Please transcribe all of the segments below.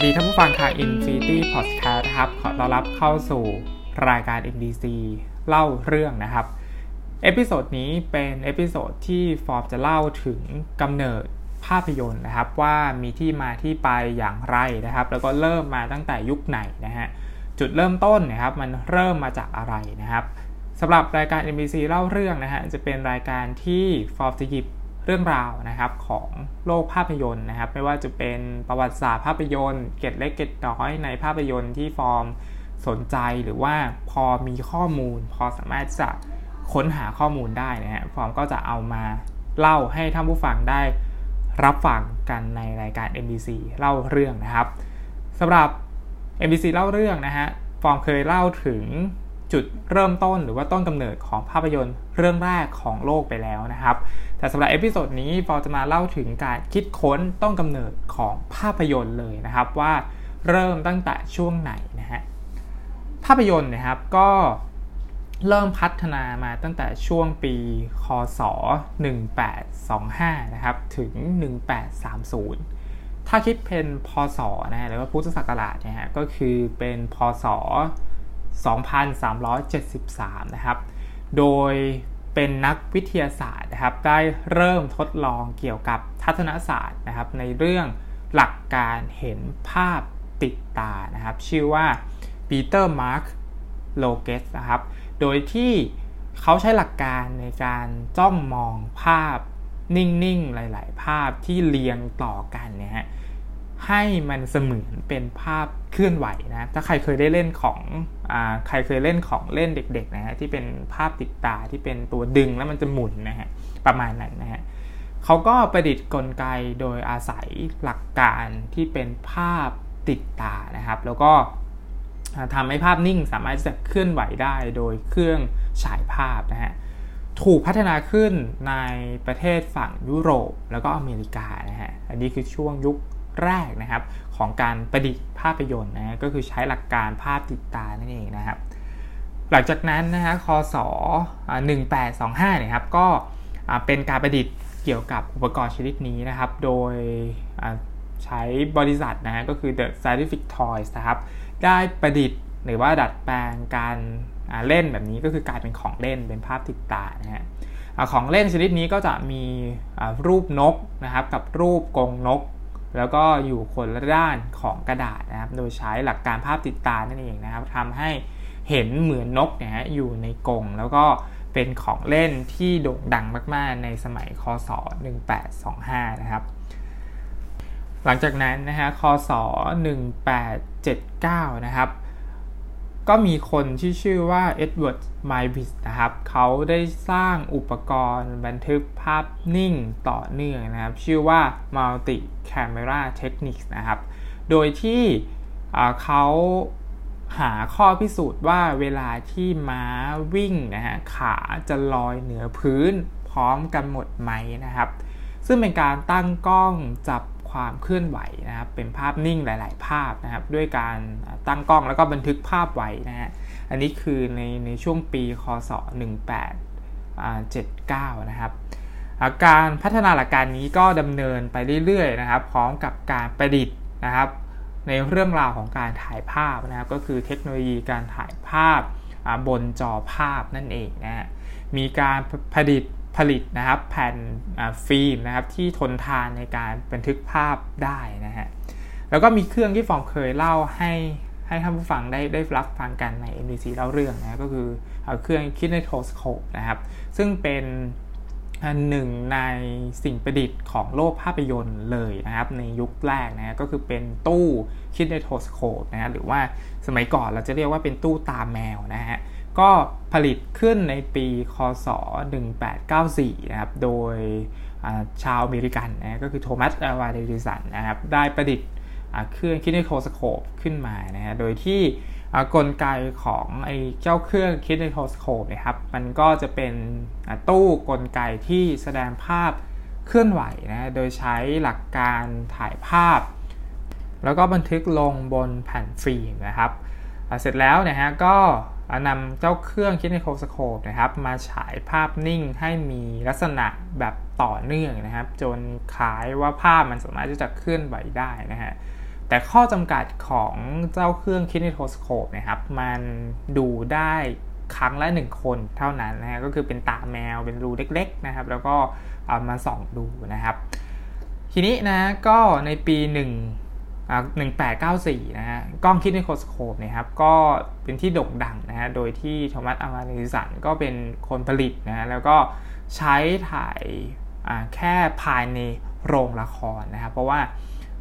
วัสดีท่านผู้ฟังทาง Infinity Podcast นะครับ ขอต้อนรับเข้าสู่รายการ MDC เล่าเรื่องนะครับ episode นี้เป็น episode ที่ฟอร์มจะเล่าถึงกำเนิดภาพยนตร์นะครับ ว่ามีที่มาที่ไปอย่างไรนะครับ แล้วก็เริ่มมาตั้งแต่ยุคไหนนะฮะ จุดเริ่มต้นนะครับ มันเริ่มมาจากอะไรนะครับสำหรับรายการ MDC เล่าเรื่องนะฮะ จะเป็นรายการที่ฟอร์มจะหยิบ เรื่องราวนะครับของโลกภาพยนตร์นะครับ ไม่ว่าจะเป็นประวัติศาสตร์ภาพยนตร์ เกร็ดเล็กเกร็ดน้อยในภาพยนตร์ที่ฟอร์มสนใจหรือว่าพอมีข้อมูล พอสามารถจะค้นหาข้อมูลได้นะฮะฟอร์มก็จะเอามาเล่าให้ท่านผู้ฟังได้รับฟังกันในรายการ MBC เล่าเรื่องนะครับสำหรับ MBC เล่าเรื่องนะฮะฟอร์มเคยเล่าถึงจุดเริ่มต้นหรือว่าต้นกำเนิดของภาพยนตร์เรื่องแรกของโลกไปแล้วนะครับ แต่สำหรับ episode นี้ฟอร์มจะมาเล่าถึงการคิดค้นต้นกำเนิดของภาพยนตร์เลยนะครับว่าเริ่มตั้งแต่ช่วงไหนนะฮะภาพยนตร์นะครับก็เริ่มพัฒนามาตั้งแต่ช่วงปีคศ 1825 นะครับ ถึง 1830 ถ้าคิดเป็นพศนะฮะหรือว่าพุทธศักราชนะฮะก็คือเป็นพศ 2373 นะครับ โดย เป็นนักวิทยาศาสตร์นะครับ ได้เริ่มทดลองเกี่ยวกับทัศนศาสตร์นะครับ ในเรื่องหลักการเห็นภาพติดตานะครับ ชื่อว่าปีเตอร์มาร์คโลเกสนะครับ โดยที่เขาใช้หลักการในการจ้องมองภาพนิ่ง ๆ หลาย ๆ ภาพที่เรียงต่อกันเนี่ยฮะให้มันเสมือนเป็นภาพ เคลื่อนไหวนะถ้าใครเคยได้เล่นของอใครเคยเล่นของเล่นเด็กๆนะฮะที่เป็นภาพติดตาที่เป็นตัวดึงแล้วมันจะหมุนนะฮะประมาณนั้นนะฮะเขาก็ประดิษฐ์กลไกโดยอาศัยหลักการที่เป็นภาพติดตานะครับ แล้วก็ทำให้ภาพนิ่งสามารถจะเคลื่อนไหวได้โดยเครื่องฉายภาพนะฮะถูกพัฒนาขึ้นในประเทศฝั่งยุโรปแล้วก็อเมริกานะฮะ อันนี้คือช่วงยุคแรกนะครับ ของการประดิษฐ์ภาพยนตร์นะก็คือใช้หลักการภาพติดตานั่นเองนะครับ หลังจากนั้นนะฮะคศ1825เนี่ยครับก็เป็นการประดิษฐ์เกี่ยวกับอุปกรณ์ชนิดนี้นะครับ โดยใช้บริษัทนะก็คือ The Scientific Toys นะครับได้ประดิษฐ์หรือว่าดัดแปลงการเล่นแบบนี้ก็คือกลายเป็นของเล่นเป็นภาพติดตานะฮะของเล่นชนิดนี้ก็จะมีรูปนกนะครับกับรูปกรงนก แล้วก็อยู่คนละด้านของกระดาษนะครับ โดยใช้หลักการภาพติดตานั่นเองนะครับทำให้เห็นเหมือนนกเนี่ยอยู่ในกรงแล้วก็เป็นของเล่นที่โด่งดังมาก ๆ ในสมัยคศ 1825 นะครับ หลังจากนั้นนะฮะคศ 1879 นะครับ ก็มีคนที่ชื่อว่าเอ็ดเวิร์ดไมบิสนะครับ เขาได้สร้างอุปกรณ์บันทึกภาพนิ่งต่อเนื่องนะครับ ชื่อว่า Multi Camera Techniques นะครับ โดยที่เขาหาข้อพิสูจน์ว่าเวลาที่ม้าวิ่งนะฮะขาจะลอยเหนือพื้นพร้อมกันหมดไหมนะครับ ซึ่งเป็นการตั้งกล้องจับ ความเคลื่อนไหวนะครับเป็นภาพนิ่งหลาย ๆ ภาพนะครับด้วยการตั้งกล้องแล้วก็บันทึกภาพไว้นะฮะอันนี้คือในในช่วงปีคศ 1879 นะครับการพัฒนาหลักการนี้ก็ดำเนินไปเรื่อย ๆ นะครับ พร้อมกับการประดิษฐ์นะครับ ในเรื่องราวของการถ่ายภาพนะครับ ก็คือเทคโนโลยีการถ่ายภาพบนจอภาพนั่นเองนะฮะมีการผลิต ผลิตนะครับแผ่นฟิล์มนะครับที่ทนทานในการบันทึกภาพได้นะฮะแล้วก็มีเครื่องที่ฟอร์มเคยเล่าให้ให้ท่านผู้ฟังได้ได้รับฟังกันใน MDC เล่าเรื่องนะก็คือเครื่อง Kinetoscope นะครับซึ่งเป็นหนึ่งในสิ่งประดิษฐ์ของโลกภาพยนตร์เลยนะครับในยุคแรกนะก็คือเป็นตู้ Kinetoscope นะฮะหรือว่าสมัยก่อนเราจะเรียกว่าเป็นตู้ตาแมวนะฮะ ก็ผลิตขึ้นในปีคศ 1894 นะครับ โดยชาวอเมริกันนะก็คือโทมัส อัลวา เอดิสันนะครับ ได้ประดิษฐ์เครื่อง Kinetoscope ขึ้นมานะฮะ โดยที่กลไกของไอ้เจ้าเครื่อง Kinetoscope นะครับ มันก็จะเป็นตู้กลไกที่แสดงภาพเคลื่อนไหวนะ โดยใช้หลักการถ่ายภาพ แล้วก็บันทึกลงบนแผ่นฟิล์มนะครับ เสร็จแล้วนะฮะก็ นำเจ้าเครื่อง Kinetoscope นะครับ มาฉายภาพนิ่งให้มีลักษณะแบบต่อเนื่องนะครับ จนคล้ายว่าภาพมันสามารถที่จะเคลื่อนไหวได้นะฮะแต่ข้อจำกัดของเจ้าเครื่อง Kinetoscope นะครับมันดูได้ครั้งละหนึ่งคนเท่านั้นนะฮะก็คือเป็นตาแมวเป็นรูเล็กๆนะครับ แล้วก็เอามาส่องดูนะครับ ทีนี้นะก็ในปี 1 1894 นะฮะกล้อง Kinetoscope นะครับก็เป็นที่โด่งดังนะฮะโดยที่โทมัส อัลวา เอดิสันก็เป็นคนผลิตนะฮะแล้วก็ใช้ถ่ายแค่ภายในโรงละครนะครับ เพราะว่า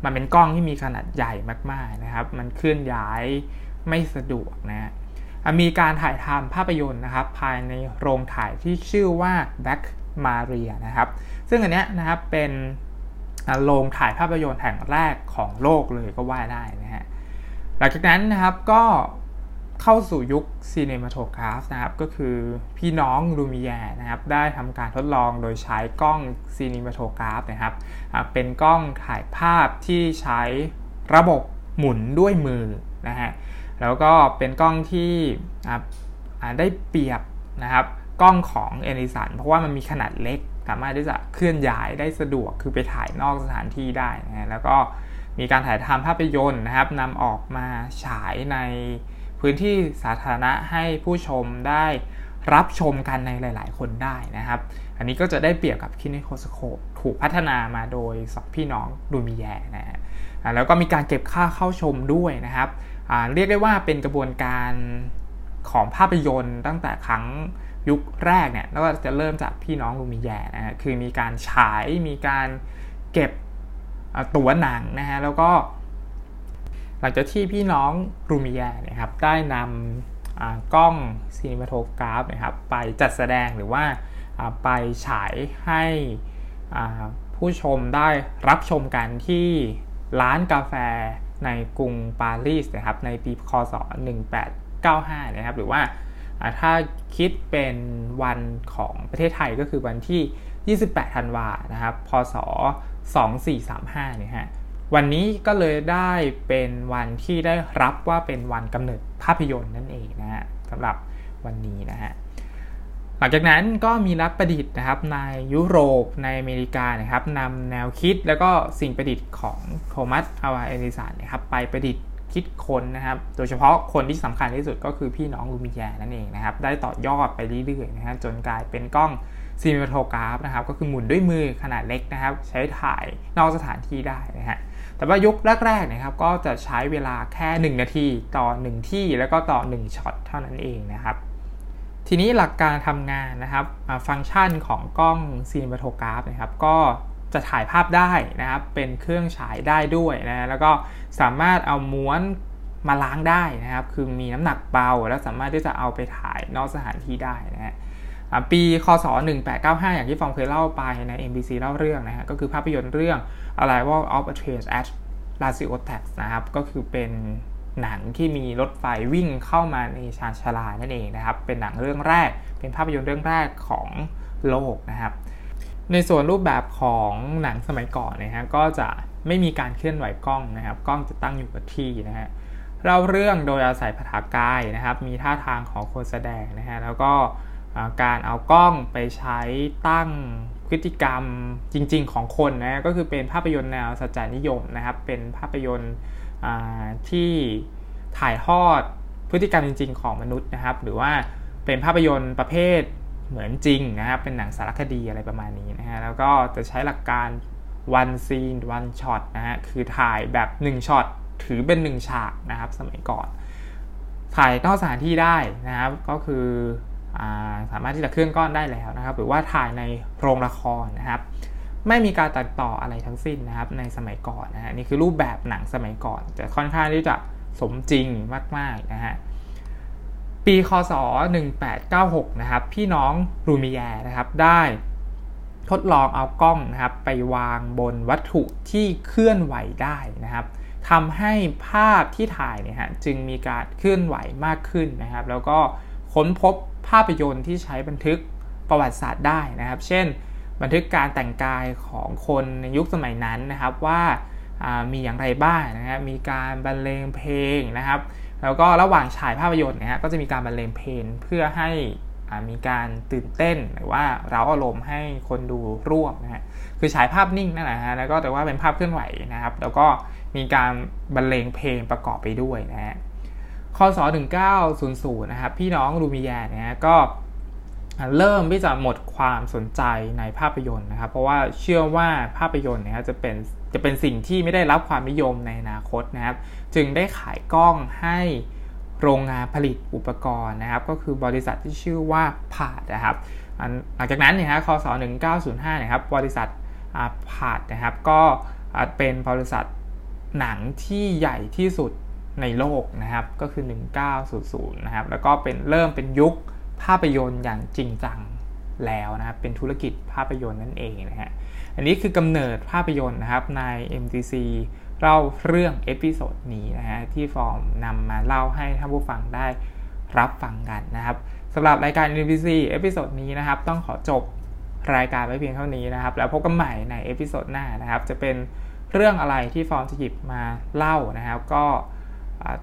มันเป็นกล้องที่มีขนาดใหญ่มากๆนะครับ มันเคลื่อนย้ายไม่สะดวกนะมีการถ่ายทำภาพยนตร์นะครับ ภายในโรงถ่ายที่ชื่อว่า Black Maria นะครับ ซึ่งอันเนี้ยนะครับเป็น โรงถ่ายภาพยนตร์แห่งแรกของโลกเลยก็ว่าได้นะฮะหลังจากนั้นนะครับก็เข้าสู่ยุคซีเนมาโทกราฟนะครับก็คือพี่น้องลูมิแยนะครับได้ทำการทดลองโดยใช้กล้องซีเนมาโทกราฟนะครับเป็นกล้องถ่ายภาพที่ใช้ระบบหมุนด้วยมือนะฮะแล้วก็เป็นกล้องที่ได้เปรียบนะครับกล้องของเอนิสันเพราะว่ามันมีขนาดเล็ก สามารถที่จะเคลื่อนย้ายได้สะดวกคือไปถ่ายนอกสถานที่ได้นะแล้วก็มีการถ่ายทำภาพยนตร์นะครับนำออกมาฉายในพื้นที่สาธารณะให้ผู้ชมได้รับชมกันในหลาย ๆ คนได้นะครับ อันนี้ก็จะได้เปรียบกับคินิโคสโคปถูกพัฒนามาโดยสองพี่น้องดูมีแยนะฮะแล้วก็มีการเก็บค่าเข้าชมด้วยนะครับ เรียกได้ว่าเป็นกระบวนการของภาพยนตร์ตั้งแต่ครั้ง ยุคแรกเนี่ยแล้วก็จะเริ่มจากพี่น้องลูมิแยนะฮะคือมีการฉายมีการเก็บตัวหนังนะฮะแล้วก็ หลังจากที่พี่น้องรูมิแยนะครับได้นำกล้องซีนิมาโทกราฟนะครับไปจัดแสดงหรือว่าไปฉายให้ผู้ชมได้รับชมกันที่ร้านกาแฟในกรุงปารีสนะครับในปีคศ 1895 นะครับหรือว่า ถ้าคิดเป็นวันของประเทศไทยก็คือวันที่ 28 ธันวานะครับ พศ 2435เนี่ยฮะ วันนี้ก็เลยได้เป็นวันที่ได้รับว่าเป็นวันกำเนิดภาพยนตร์นั่นเองนะฮะสำหรับวันนี้นะฮะหลังจากนั้นก็มีนักประดิษฐ์นะครับในยุโรปในอเมริกานะครับนำแนวคิดแล้วก็สิ่งประดิษฐ์ของโทมัสอาวาเอดิสันนะครับไปประดิษฐ์ คิดค้นนะครับ โดยเฉพาะคนที่สำคัญที่สุดก็คือพี่น้องลูมิแยร์ั่นเองนะครับ ได้ต่อยอดไปเรื่อยๆนะฮะจนกลายเป็นกล้อง Cinematograph นะครับ ก็คือหมุนด้วยมือขนาดเล็กนะครับ ใช้ถ่ายนอกสถานที่ได้นะฮะ แต่ว่ายุคแรกๆนะครับ ก็จะใช้เวลาแค่ 1 นาทีต่อ 1 ที่แล้วก็ต่อ 1ช็อตเท่านั้นเองนะครับ ทีนี้หลักการทำงานนะครับ ฟังก์ชันของกล้อง Cinematograph นะครับ ก็ จะถ่ายภาพได้นะครับ เป็นเครื่องฉายได้ด้วยนะแล้วก็สามารถเอาม้วนมาล้างได้นะครับ คือมีน้ำหนักเบาแล้วสามารถที่จะเอาไปถ่ายนอกสถานที่ได้นะฮะปีคศ 1895 อย่างที่ฟองเคยเล่าไปใน MBC เล่าเรื่องนะฮะก็คือภาพยนตร์เรื่อง Arrival of a Train at l a s i o t a x นะครับ ก็คือเป็นหนังที่มีรถไฟวิ่งเข้ามาในชานชาลานั่นเองนะครับ เป็นหนังเรื่องแรก เป็นภาพยนตร์เรื่องแรกของโลกนะครับ ในส่วนรูปแบบของหนังสมัยก่อนนะฮะก็จะไม่มีการเคลื่อนไหวกล้องนะครับ กล้องจะตั้งอยู่กับที่นะฮะเล่าเรื่องโดยอาศัยภาษากายนะครับ มีท่าทางของคนแสดงนะฮะแล้วก็การเอากล้องไปใช้ตั้งพฤติกรรมจริง ๆ ของคนนะก็คือเป็นภาพยนตร์แนวสัจจานิยมนะครับ เป็นภาพยนตร์ที่ถ่ายทอดพฤติกรรมจริง ๆ ของมนุษย์นะครับ หรือว่าเป็นภาพยนตร์ประเภท เหมือนจริงนะครับ เป็นหนังสารคดีอะไรประมาณนี้นะฮะ แล้วก็จะใช้หลักการ one scene one shot นะฮะ คือถ่ายแบบ1ช็อตถือเป็น 1 ฉากนะครับ สมัยก่อน ถ่ายนอกสถานที่ได้นะครับ ก็คืออสามารถที่จะเคลื่อนก้อนได้แล้วนะครับ หรือว่าถ่ายในโรงละครนะครับ ไม่มีการตัดต่ออะไรทั้งสิ้นนะครับ ในสมัยก่อนนะฮะ นี่คือรูปแบบหนังสมัยก่อน จะค่อนข้างที่จะสมจริงมากๆนะฮะ ปีคศ 1896 นะครับ พี่น้องรูมิแยนะครับ ได้ทดลองเอากล้องนะครับ ไปวางบนวัตถุที่เคลื่อนไหวได้นะครับทำให้ภาพที่ถ่ายเนี่ยฮะจึงมีการเคลื่อนไหวมากขึ้นนะครับ แล้วก็ค้นพบภาพยนตร์ที่ใช้บันทึกประวัติศาสตร์ได้นะครับ เช่น บันทึกการแต่งกายของคนในยุคสมัยนั้นนะครับว่ามีอย่างไรบ้างนะครับมีการบรรเลงเพลงนะครับ แล้วก็ระหว่างฉายภาพยนตร์นะฮะก็จะมีการบรรเลงเพลงเพื่อให้มีการตื่นเต้นหรือว่าเราอารมณ์ให้คนดูร่วมนะฮะคือฉายภาพนิ่งนั่นแหละฮะแล้วก็แต่ว่าเป็นภาพเคลื่อนไหวนะครับ แล้วก็มีการบรรเลงเพลงประกอบไปด้วยนะฮะคศ1900นะครับพี่น้องรูมิแยาเนี่ยก็เริ่มที่จะหมดความสนใจในภาพยนตร์นะครับ เพราะว่าเชื่อว่าภาพยนตร์เนี่ยจะเป็น จะเป็นสิ่งที่ไม่ได้รับความนิยมในอนาคตนะครับ จึงได้ขายกล้องให้โรงงานผลิตอุปกรณ์นะครับ ก็คือบริษัทที่ชื่อว่าพาดนะครับหลังจากนั้นเนี่ยฮะคศ1905นะครับบริษัทพาดนะครับ ก็เป็นบริษัทหนังที่ใหญ่ที่สุดในโลกนะครับ ก็คือ 1900 นะครับ แล้วก็เป็นเริ่มเป็นยุคภาพยนตร์อย่างจริงจัง แล้วนะครับเป็นธุรกิจภาพยนตร์นั่นเองนะฮะอันนี้คือกำเนิดภาพยนตร์นะครับใน MTC เล่าเรื่องเอพิโซดนี้นะฮะที่ฟอร์มนำมาเล่าให้ท่านผู้ฟังได้รับฟังกันนะครับสำหรับรายการ MTC เอพิโซดนี้นะครับต้องขอจบรายการไว้เพียงเท่านี้นะครับ แล้วพบกันใหม่ใน episode หน้านะครับ จะเป็นเรื่องอะไรที่ฟอร์มจะหยิบมาเล่านะครับ ก็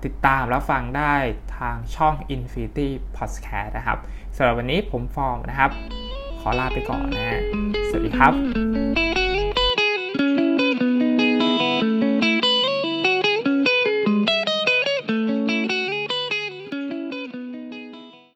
ติดตามรับฟังได้ทางช่อง Infinity Podcast นะครับสำหรับวันนี้ผมฟอร์มนะครับ ขอลาไปก่อนนะ สวัสดีครับ